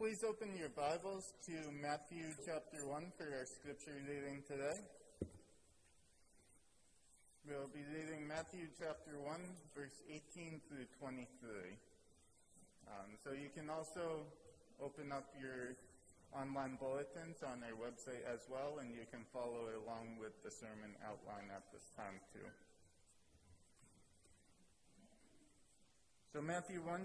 Please open your Bibles to Matthew chapter 1 for our scripture reading today. We'll be reading Matthew chapter 1, verse 18 through 23. Um, so you can also open up your online bulletins on our website as well, and you can follow along with the sermon outline at this time too. So Matthew 1,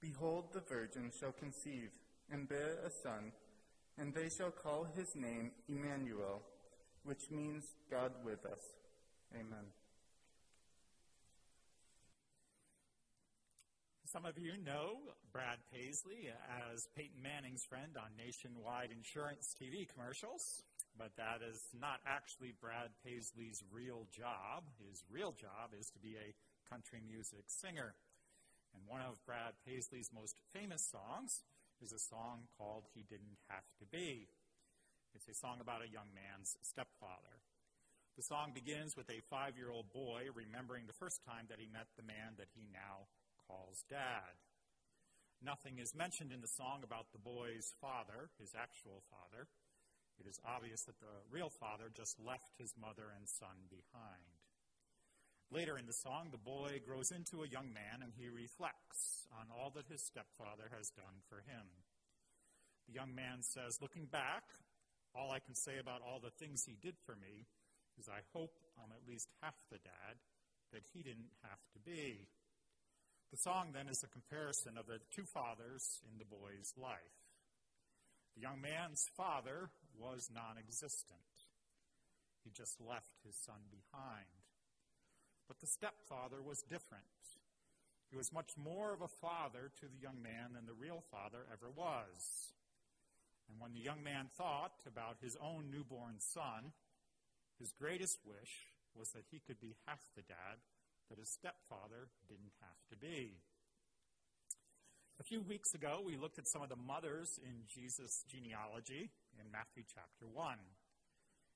Behold, the virgin shall conceive and bear a son, and they shall call his name Immanuel which means God with us. Amen. Some of you know Brad Paisley as Peyton Manning's friend on nationwide insurance TV commercials, but that is not actually Brad Paisley's real job. His real job is to be a country music singer. And one of Brad Paisley's most famous songs is a song called He Didn't Have to Be. It's a song about a young man's stepfather. The song begins with a five year old boy remembering the first time that he met the man that he now calls dad. Nothing is mentioned in the song about the boy's father, his actual father. It is obvious that the real father just left his mother and son behind. Later in the song, the boy grows into a young man and he reflects on all that his stepfather has done for him. The young man says, Looking back, all I can say about all the things he did for me is I hope I'm at least half the dad that he didn't have to be. The song then is a comparison of the two fathers in the boy's life. The young man's father was non existent, he just left his son behind. But the stepfather was different. He was much more of a father to the young man than the real father ever was. And when the young man thought about his own newborn son, his greatest wish was that he could be half the dad that his stepfather didn't have to be. A few weeks ago, we looked at some of the mothers in Jesus' genealogy in Matthew chapter 1.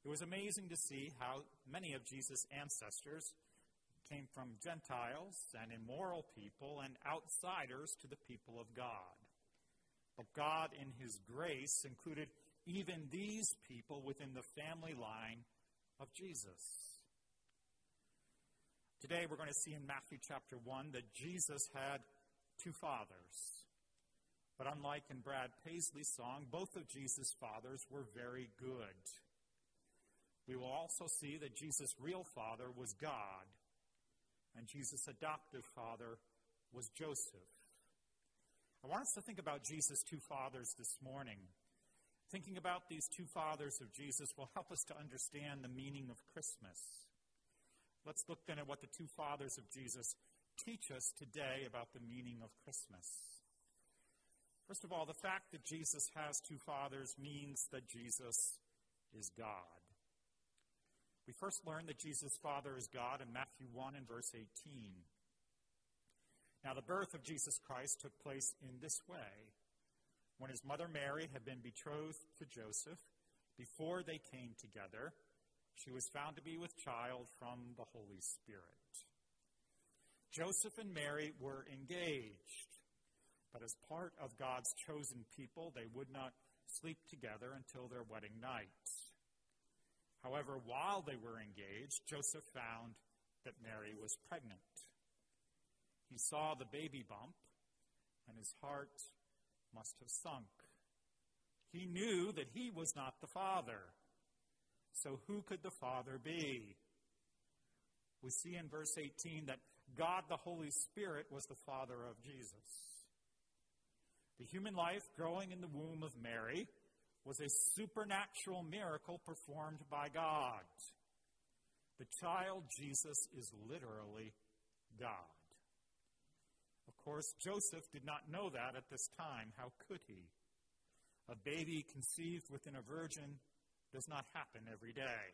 It was amazing to see how many of Jesus' ancestors came from Gentiles and immoral people and outsiders to the people of God. But God, in His grace, included even these people within the family line of Jesus. Today, we're going to see in Matthew chapter 1 that Jesus had two fathers. But unlike in Brad Paisley's song, both of Jesus' fathers were very good. We will also see that Jesus' real father was God, and Jesus' adoptive father was Joseph. I want us to think about Jesus' two fathers this morning. Thinking about these two fathers of Jesus will help us to understand the meaning of Christmas. Let's look then at what the two fathers of Jesus teach us today about the meaning of Christmas. First of all, the fact that Jesus has two fathers means that Jesus is God. We first learn that Jesus' Father is God in Matthew 1 and verse 18. Now, the birth of Jesus Christ took place in this way. When his mother Mary had been betrothed to Joseph, before they came together, she was found to be with child from the Holy Spirit. Joseph and Mary were engaged, but as part of God's chosen people, they would not sleep together until their wedding night. However, while they were engaged, Joseph found that Mary was pregnant. He saw the baby bump, and his heart must have sunk. He knew that he was not the Father. So who could the Father be? We see in verse 18 that God the Holy Spirit was the Father of Jesus. The human life growing in the womb of Mary was a supernatural miracle performed by God. The child Jesus is literally God. Of course, Joseph did not know that at this time. How could he? A baby conceived within a virgin does not happen every day.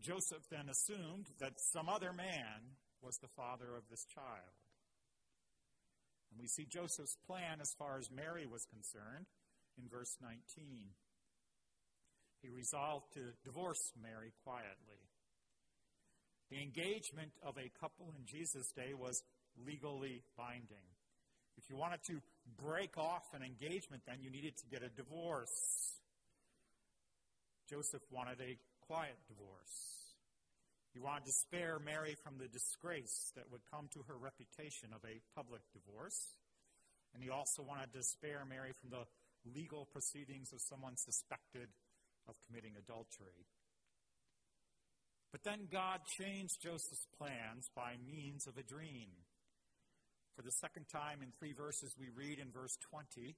Joseph then assumed that some other man was the father of this child. And we see Joseph's plan as far as Mary was concerned in verse 19. He resolved to divorce Mary quietly. The engagement of a couple in Jesus' day was legally binding. If you wanted to break off an engagement, then you needed to get a divorce. Joseph wanted a quiet divorce. He wanted to spare Mary from the disgrace that would come to her reputation of a public divorce. And he also wanted to spare Mary from the legal proceedings of someone suspected of committing adultery. But then God changed Joseph's plans by means of a dream. For the second time in three verses, we read in verse 20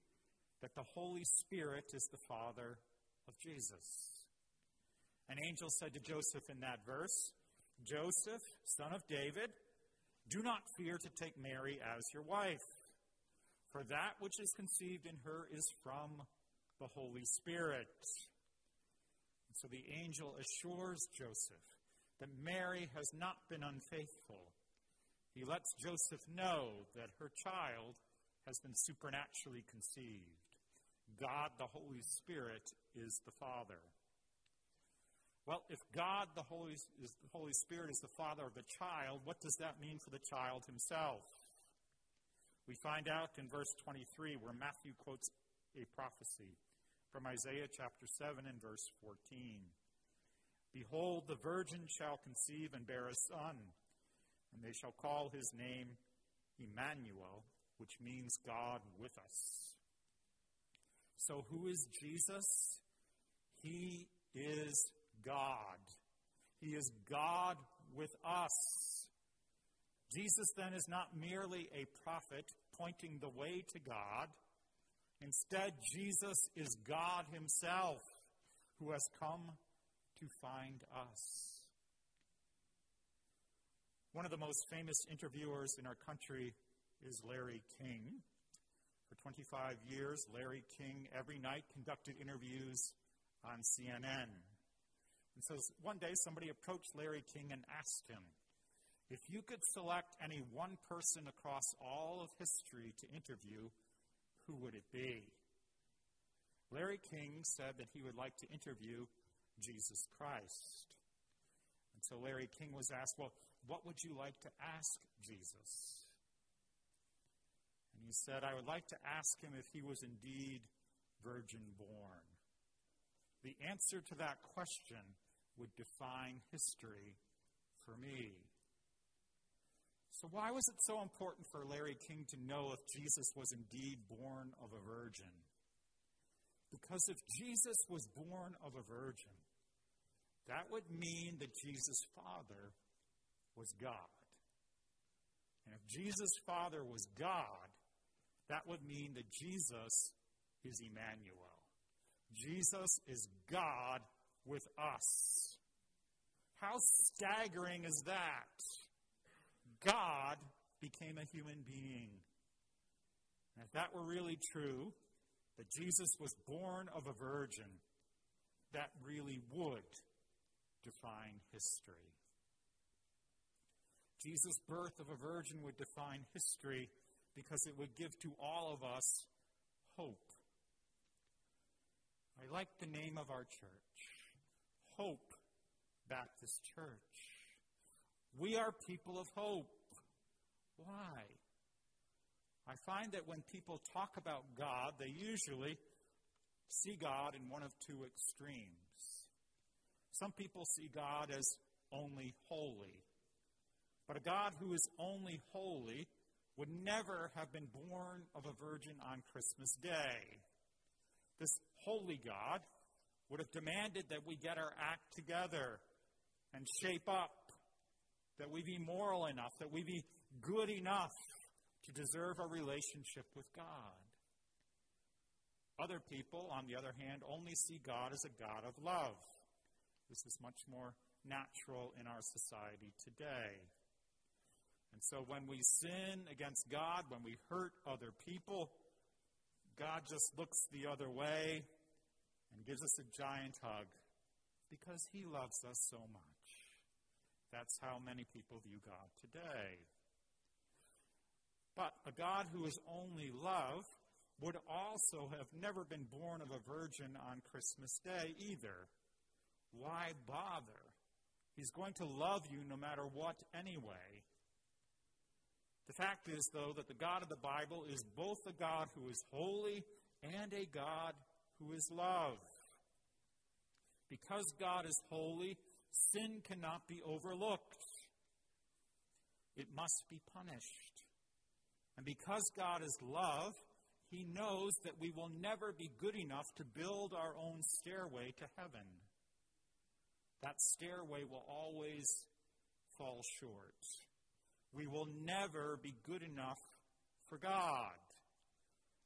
that the Holy Spirit is the Father of Jesus. An angel said to Joseph in that verse, Joseph, son of David, do not fear to take Mary as your wife for that which is conceived in her is from the Holy Spirit. And so the angel assures Joseph that Mary has not been unfaithful. He lets Joseph know that her child has been supernaturally conceived. God, the Holy Spirit, is the Father. Well, if God, the Holy, is, the Holy Spirit, is the Father of the child, what does that mean for the child himself? We find out in verse 23 where Matthew quotes a prophecy from Isaiah chapter 7 and verse 14. Behold, the virgin shall conceive and bear a son, and they shall call his name Immanuel, which means God with us. So, who is Jesus? He is God. He is God with us. Jesus then is not merely a prophet pointing the way to God. Instead, Jesus is God Himself who has come to find us. One of the most famous interviewers in our country is Larry King. For 25 years, Larry King every night conducted interviews on CNN. And so one day somebody approached Larry King and asked him, if you could select any one person across all of history to interview, who would it be? Larry King said that he would like to interview Jesus Christ. And so Larry King was asked, Well, what would you like to ask Jesus? And he said, I would like to ask him if he was indeed virgin born. The answer to that question would define history for me. So, why was it so important for Larry King to know if Jesus was indeed born of a virgin? Because if Jesus was born of a virgin, that would mean that Jesus' father was God. And if Jesus' father was God, that would mean that Jesus is Immanuel. Jesus is God with us. How staggering is that? God became a human being. And if that were really true, that Jesus was born of a virgin, that really would define history. Jesus' birth of a virgin would define history because it would give to all of us hope. I like the name of our church Hope Baptist Church. We are people of hope. Why? I find that when people talk about God, they usually see God in one of two extremes. Some people see God as only holy. But a God who is only holy would never have been born of a virgin on Christmas Day. This holy God would have demanded that we get our act together and shape up, that we be moral enough, that we be good enough to deserve a relationship with God. Other people, on the other hand, only see God as a God of love. This is much more natural in our society today. And so when we sin against God, when we hurt other people, God just looks the other way and gives us a giant hug because he loves us so much. That's how many people view God today. But a God who is only love would also have never been born of a virgin on Christmas Day either. Why bother? He's going to love you no matter what anyway. The fact is, though, that the God of the Bible is both a God who is holy and a God who is love. Because God is holy, sin cannot be overlooked. It must be punished. And because God is love, He knows that we will never be good enough to build our own stairway to heaven. That stairway will always fall short. We will never be good enough for God.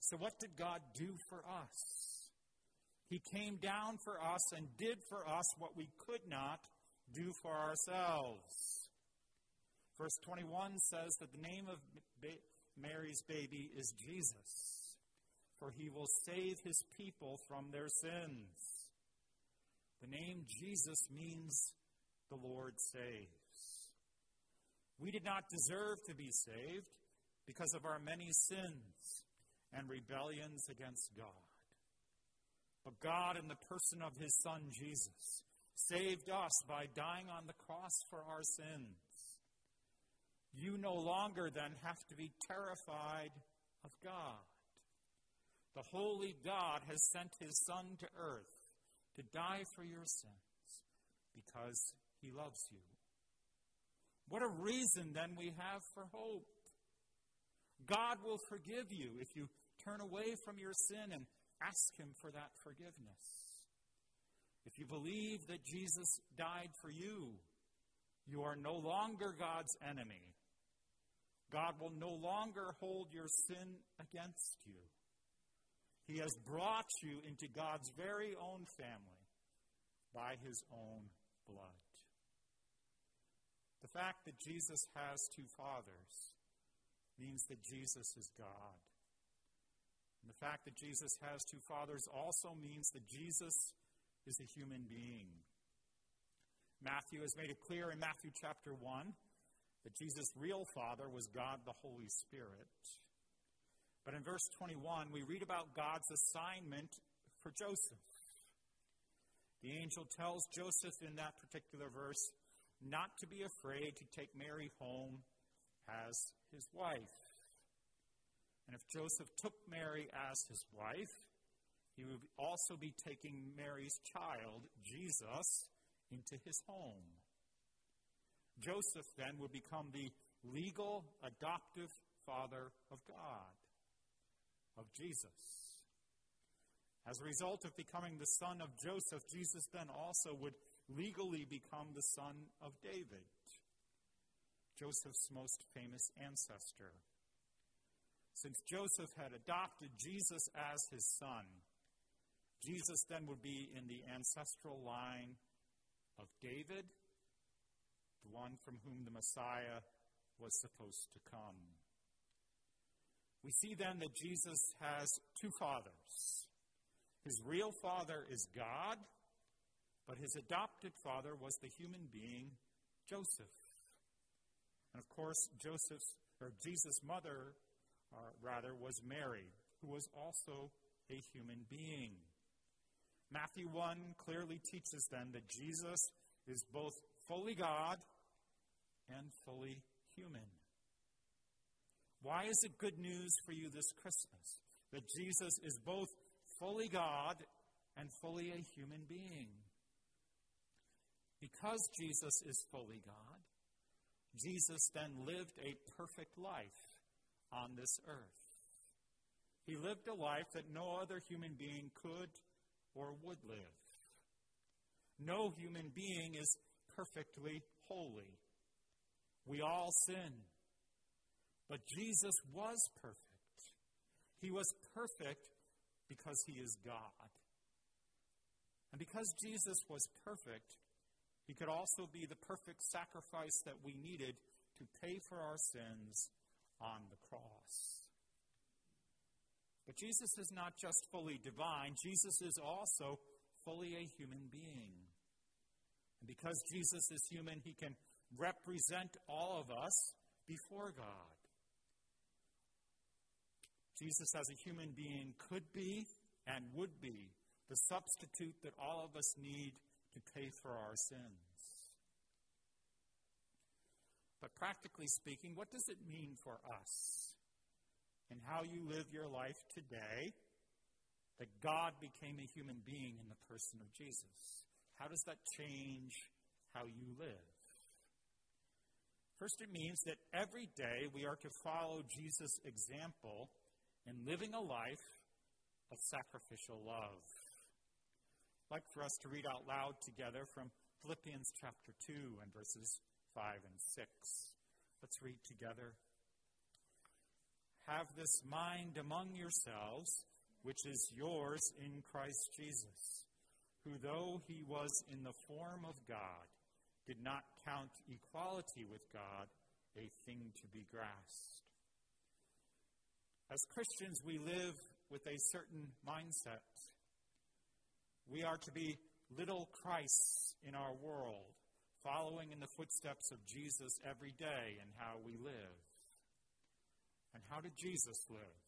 So, what did God do for us? He came down for us and did for us what we could not do for ourselves. Verse 21 says that the name of Mary's baby is Jesus, for he will save his people from their sins. The name Jesus means the Lord saves. We did not deserve to be saved because of our many sins and rebellions against God. But God, in the person of his Son Jesus, saved us by dying on the cross for our sins. You no longer then have to be terrified of God. The holy God has sent his Son to earth to die for your sins because he loves you. What a reason then we have for hope. God will forgive you if you turn away from your sin and ask Him for that forgiveness. If you believe that Jesus died for you, you are no longer God's enemy. God will no longer hold your sin against you. He has brought you into God's very own family by His own blood. The fact that Jesus has two fathers means that Jesus is God. And the fact that Jesus has two fathers also means that Jesus is a human being. Matthew has made it clear in Matthew chapter 1 that Jesus' real father was God the Holy Spirit. But in verse 21, we read about God's assignment for Joseph. The angel tells Joseph in that particular verse not to be afraid to take Mary home as his wife. And if Joseph took Mary as his wife, he would also be taking Mary's child, Jesus, into his home. Joseph then would become the legal adoptive father of God, of Jesus. As a result of becoming the son of Joseph, Jesus then also would legally become the son of David, Joseph's most famous ancestor. Since Joseph had adopted Jesus as his son, Jesus then would be in the ancestral line of David, the one from whom the Messiah was supposed to come. We see then that Jesus has two fathers. His real father is God, but his adopted father was the human being, Joseph. And of course, Joseph's, or Jesus' mother, uh, rather, was Mary, who was also a human being. Matthew 1 clearly teaches then that Jesus is both fully God and fully human. Why is it good news for you this Christmas that Jesus is both fully God and fully a human being? Because Jesus is fully God, Jesus then lived a perfect life, on this earth. He lived a life that no other human being could or would live. No human being is perfectly holy. We all sin. But Jesus was perfect. He was perfect because he is God. And because Jesus was perfect, he could also be the perfect sacrifice that we needed to pay for our sins on the cross. But Jesus is not just fully divine, Jesus is also fully a human being. And because Jesus is human, he can represent all of us before God. Jesus, as a human being, could be and would be the substitute that all of us need to pay for our sins. But practically speaking, what does it mean for us and how you live your life today that God became a human being in the person of Jesus? How does that change how you live? First, it means that every day we are to follow Jesus' example in living a life of sacrificial love. I'd like for us to read out loud together from Philippians chapter 2 and verses 5 and 6. Let's read together. Have this mind among yourselves, which is yours in Christ Jesus, who, though he was in the form of God, did not count equality with God a thing to be grasped. As Christians, we live with a certain mindset. We are to be little Christs in our world, following in the footsteps of Jesus every day in how we live. And how did Jesus live?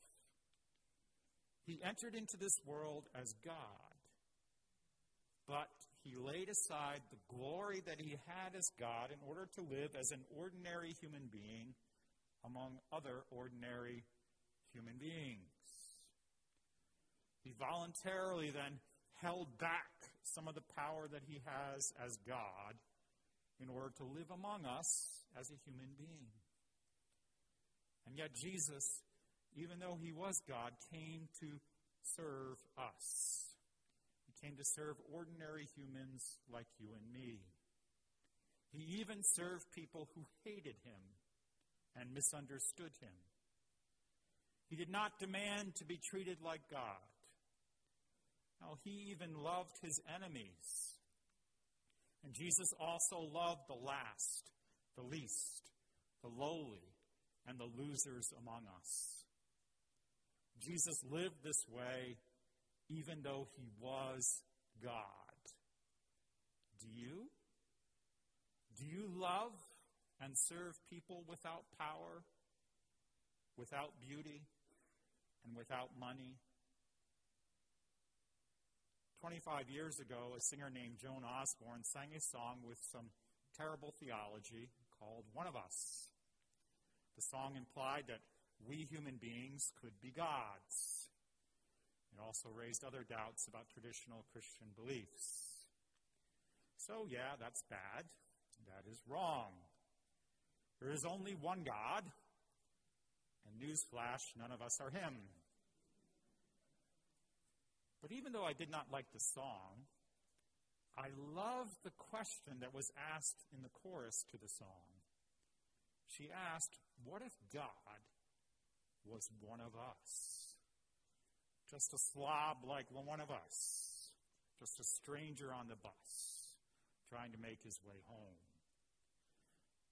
He entered into this world as God, but he laid aside the glory that he had as God in order to live as an ordinary human being among other ordinary human beings. He voluntarily then held back some of the power that he has as God in order to live among us as a human being. And yet, Jesus, even though he was God, came to serve us. He came to serve ordinary humans like you and me. He even served people who hated him and misunderstood him. He did not demand to be treated like God. No, he even loved his enemies. And Jesus also loved the last, the least, the lowly, and the losers among us. Jesus lived this way even though he was God. Do you? Do you love and serve people without power, without beauty, and without money. 25 years ago, a singer named Joan Osborne sang a song with some terrible theology called One of Us. The song implied that we human beings could be gods. It also raised other doubts about traditional Christian beliefs. So, yeah, that's bad. That is wrong. There is only one God, and newsflash, none of us are him. But even though I did not like the song, I loved the question that was asked in the chorus to the song. She asked, What if God was one of us? Just a slob like one of us, just a stranger on the bus, trying to make his way home.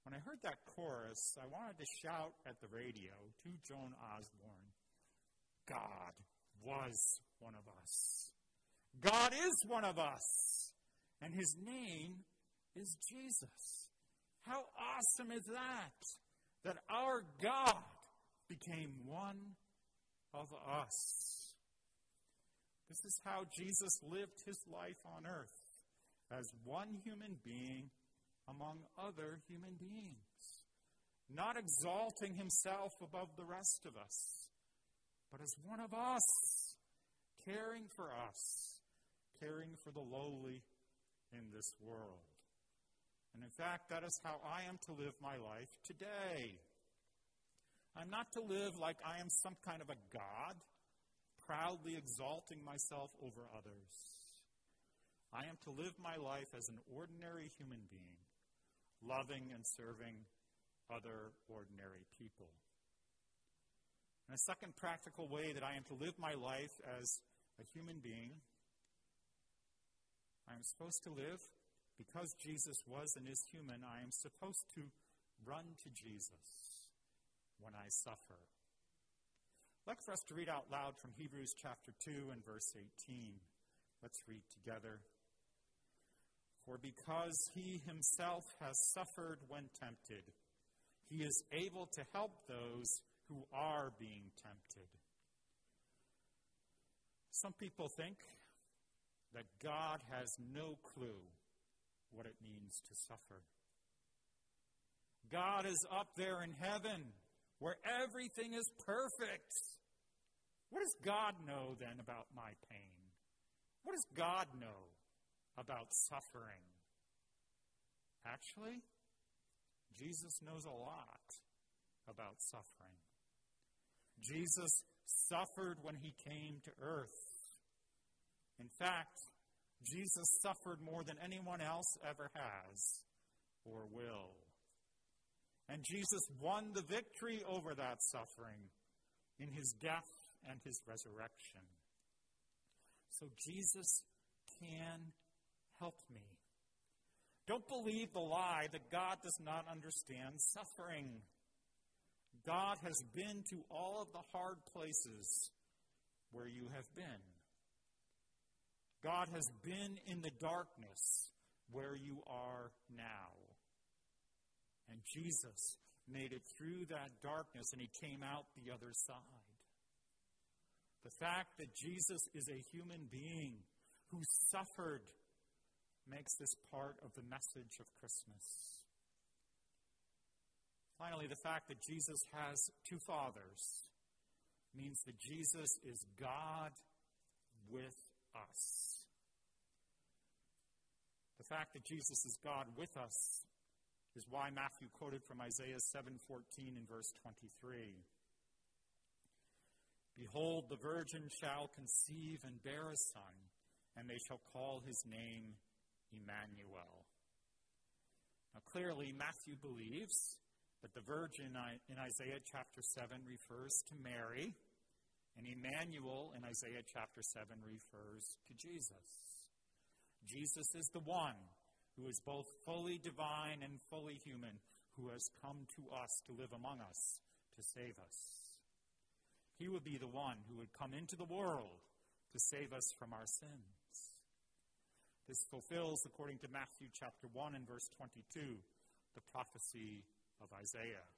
When I heard that chorus, I wanted to shout at the radio to Joan Osborne God was one of us. God is one of us. And his name is Jesus. How awesome is that? That our God became one of us. This is how Jesus lived his life on earth as one human being among other human beings, not exalting himself above the rest of us, but as one of us, caring for us, caring for the lowly in this world. And in fact, that is how I am to live my life today. I'm not to live like I am some kind of a god, proudly exalting myself over others. I am to live my life as an ordinary human being, loving and serving other ordinary people. And a second practical way that I am to live my life as a human being, I am supposed to live because Jesus was and is human, I am supposed to run to Jesus when I suffer. I'd like for us to read out loud from Hebrews chapter 2 and verse 18. Let's read together. For because he himself has suffered when tempted, he is able to help those who are being tempted. Some people think that God has no clue what it means to suffer. God is up there in heaven where everything is perfect. What does God know then about my pain? What does God know about suffering? Actually, Jesus knows a lot about suffering. Jesus suffered when he came to earth. In fact, Jesus suffered more than anyone else ever has or will. And Jesus won the victory over that suffering in his death and his resurrection. So Jesus can help me. Don't believe the lie that God does not understand suffering. God has been to all of the hard places where you have been. God has been in the darkness where you are now. And Jesus made it through that darkness and he came out the other side. The fact that Jesus is a human being who suffered makes this part of the message of Christmas. Finally, the fact that Jesus has two fathers means that Jesus is God with us. The fact that Jesus is God with us is why Matthew quoted from Isaiah 7:14 in verse 23. Behold, the virgin shall conceive and bear a son, and they shall call his name Immanuel. Now, clearly, Matthew believes that the virgin in Isaiah chapter 7 refers to Mary, and Immanuel in Isaiah chapter 7 refers to Jesus. Jesus is the one who is both fully divine and fully human, who has come to us to live among us to save us. He would be the one who would come into the world to save us from our sins. This fulfills, according to Matthew chapter 1 and verse 22, the prophecy of Isaiah.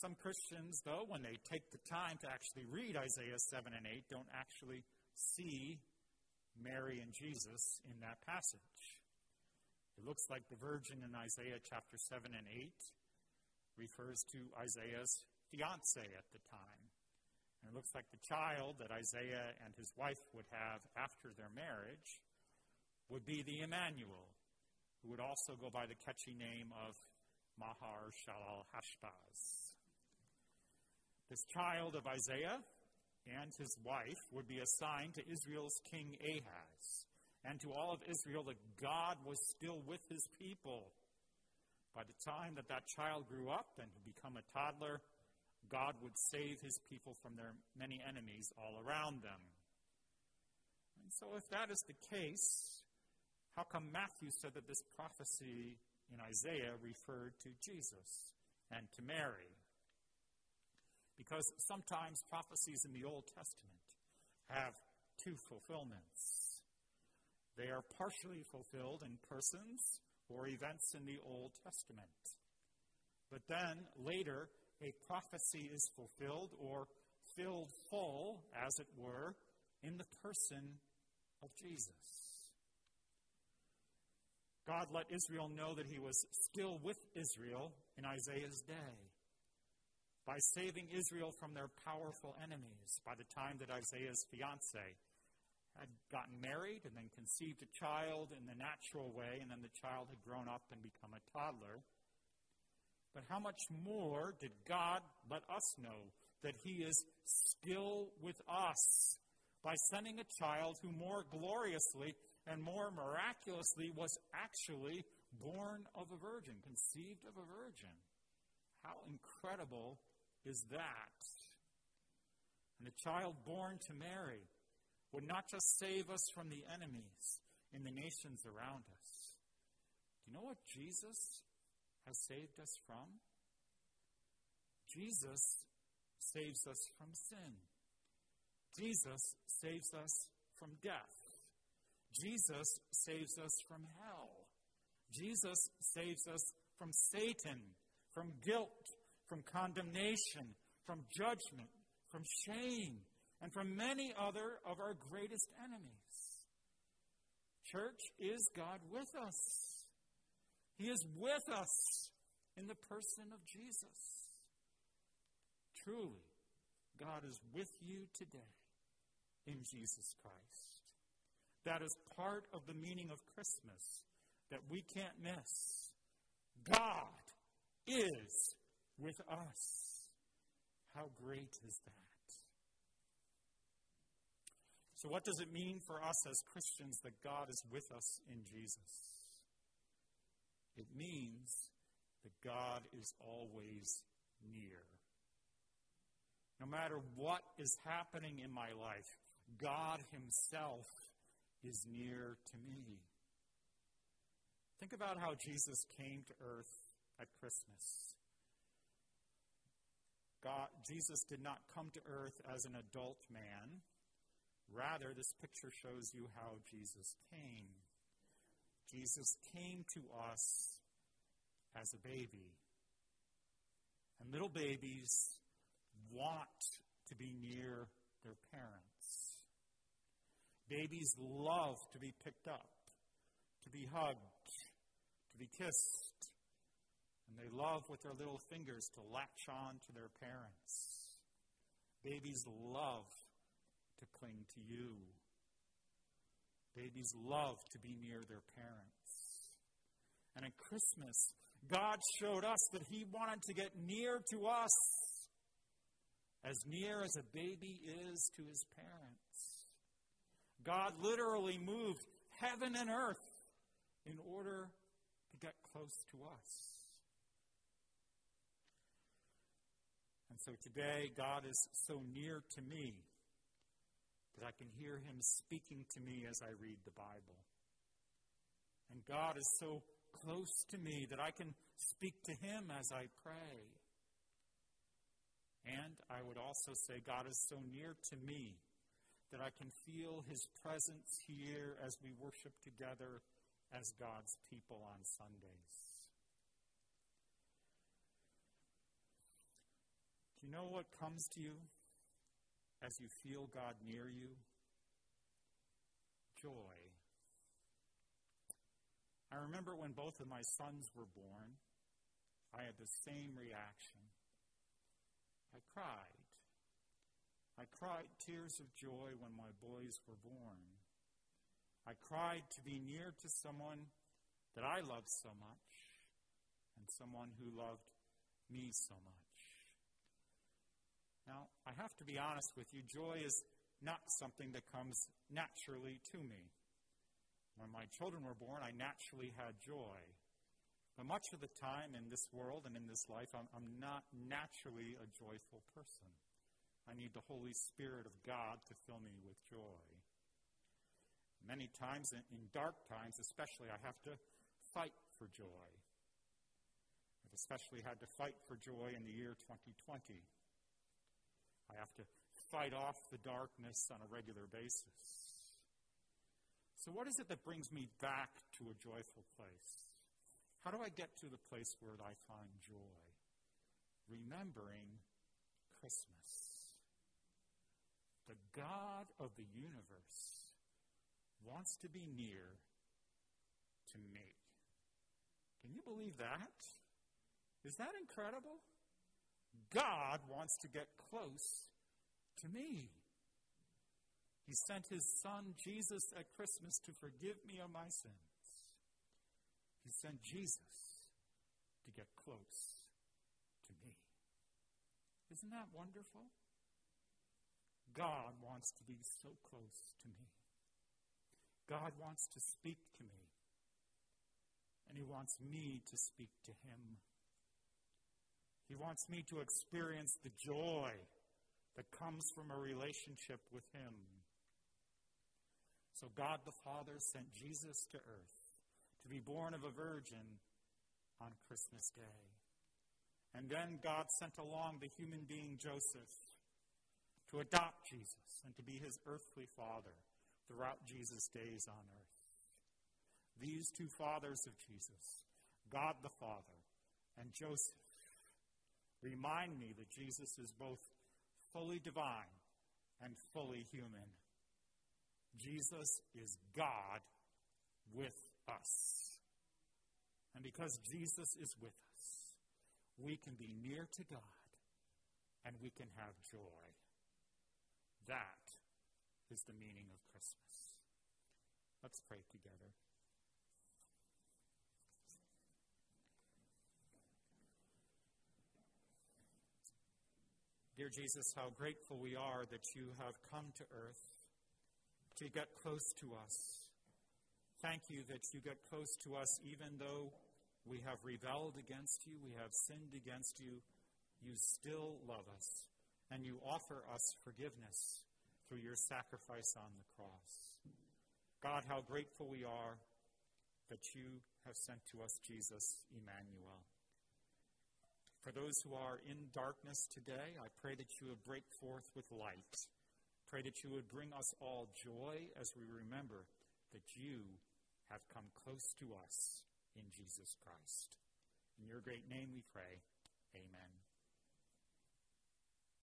Some Christians, though, when they take the time to actually read Isaiah 7 and 8, don't actually see Mary and Jesus in that passage. It looks like the virgin in Isaiah chapter 7 and 8 refers to Isaiah's fiance at the time. And it looks like the child that Isaiah and his wife would have after their marriage would be the Immanuel, who would also go by the catchy name of Maher Shalal Hashbaz. This child of Isaiah and his wife would be assigned to Israel's king Ahaz and to all of Israel that God was still with his people. By the time that that child grew up and had become a toddler, God would save his people from their many enemies all around them. And so, if that is the case, how come Matthew said that this prophecy in Isaiah referred to Jesus and to Mary. Because sometimes prophecies in the Old Testament have two fulfillments. They are partially fulfilled in persons or events in the Old Testament. But then later, a prophecy is fulfilled or filled full, as it were, in the person of Jesus. God let Israel know that he was still with Israel in Isaiah's day by saving Israel from their powerful enemies by the time that Isaiah's fiance had gotten married and then conceived a child in the natural way, and then the child had grown up and become a toddler. But how much more did God let us know that He is still with us by sending a child who more gloriously and more miraculously was actually born of a virgin, conceived of a virgin? How incredible is that? And the child born to Mary would not just save us from the enemies in the nations around us. Do you know what Jesus has saved us from? Jesus saves us from sin. Jesus saves us from death. Jesus saves us from hell. Jesus saves us from Satan, from guilt, from condemnation, from judgment, from shame, and from many other of our greatest enemies. Church, is God with us? He is with us in the person of Jesus. Truly, God is with you today in Jesus Christ. That is part of the meaning of Christmas that we can't miss. God is with us. How great is that? So, what does it mean for us as Christians that God is with us in Jesus? It means that God is always near. No matter what is happening in my life, God Himself is near to me. Think about how Jesus came to earth at Christmas. God, Jesus did not come to earth as an adult man. Rather, this picture shows you how Jesus came. Jesus came to us as a baby. And little babies want to be near their parents. Babies love to be picked up, to be hugged, to be kissed. And they love with their little fingers to latch on to their parents. Babies love to cling to you. Babies love to be near their parents. And at Christmas, God showed us that He wanted to get near to us as near as a baby is to his parents. God literally moved heaven and earth in order to get close to us. And so today, God is so near to me that I can hear Him speaking to me as I read the Bible. And God is so close to me that I can speak to Him as I pray. And I would also say, God is so near to me that I can feel His presence here as we worship together as God's people on Sundays. Do you know what comes to you as you feel God near you? Joy. I remember when both of my sons were born, I had the same reaction. I cried. I cried tears of joy when my boys were born. I cried to be near to someone that I loved so much and someone who loved me so much. Now, I have to be honest with you, joy is not something that comes naturally to me. When my children were born, I naturally had joy. But much of the time in this world and in this life, I'm, I'm not naturally a joyful person. I need the Holy Spirit of God to fill me with joy. Many times, in, in dark times especially, I have to fight for joy. I've especially had to fight for joy in the year 2020. I have to fight off the darkness on a regular basis. So, what is it that brings me back to a joyful place? How do I get to the place where I find joy? Remembering Christmas. The God of the universe wants to be near to me. Can you believe that? Is that incredible? God wants to get close to me. He sent his son Jesus at Christmas to forgive me of my sins. He sent Jesus to get close to me. Isn't that wonderful? God wants to be so close to me. God wants to speak to me. And He wants me to speak to Him. He wants me to experience the joy that comes from a relationship with Him. So God the Father sent Jesus to earth to be born of a virgin on Christmas Day. And then God sent along the human being Joseph to adopt Jesus and to be his earthly father throughout Jesus' days on earth. These two fathers of Jesus, God the Father and Joseph, remind me that Jesus is both fully divine and fully human. Jesus is God with us. And because Jesus is with us, we can be near to God and we can have joy. That is the meaning of Christmas. Let's pray together. Dear Jesus, how grateful we are that you have come to earth to get close to us. Thank you that you get close to us even though we have rebelled against you, we have sinned against you. You still love us, and you offer us forgiveness through your sacrifice on the cross. God, how grateful we are that you have sent to us Jesus, Immanuel. For those who are in darkness today, I pray that you would break forth with light. Pray that you would bring us all joy as we remember that you have come close to us in Jesus Christ. In your great name we pray. Amen.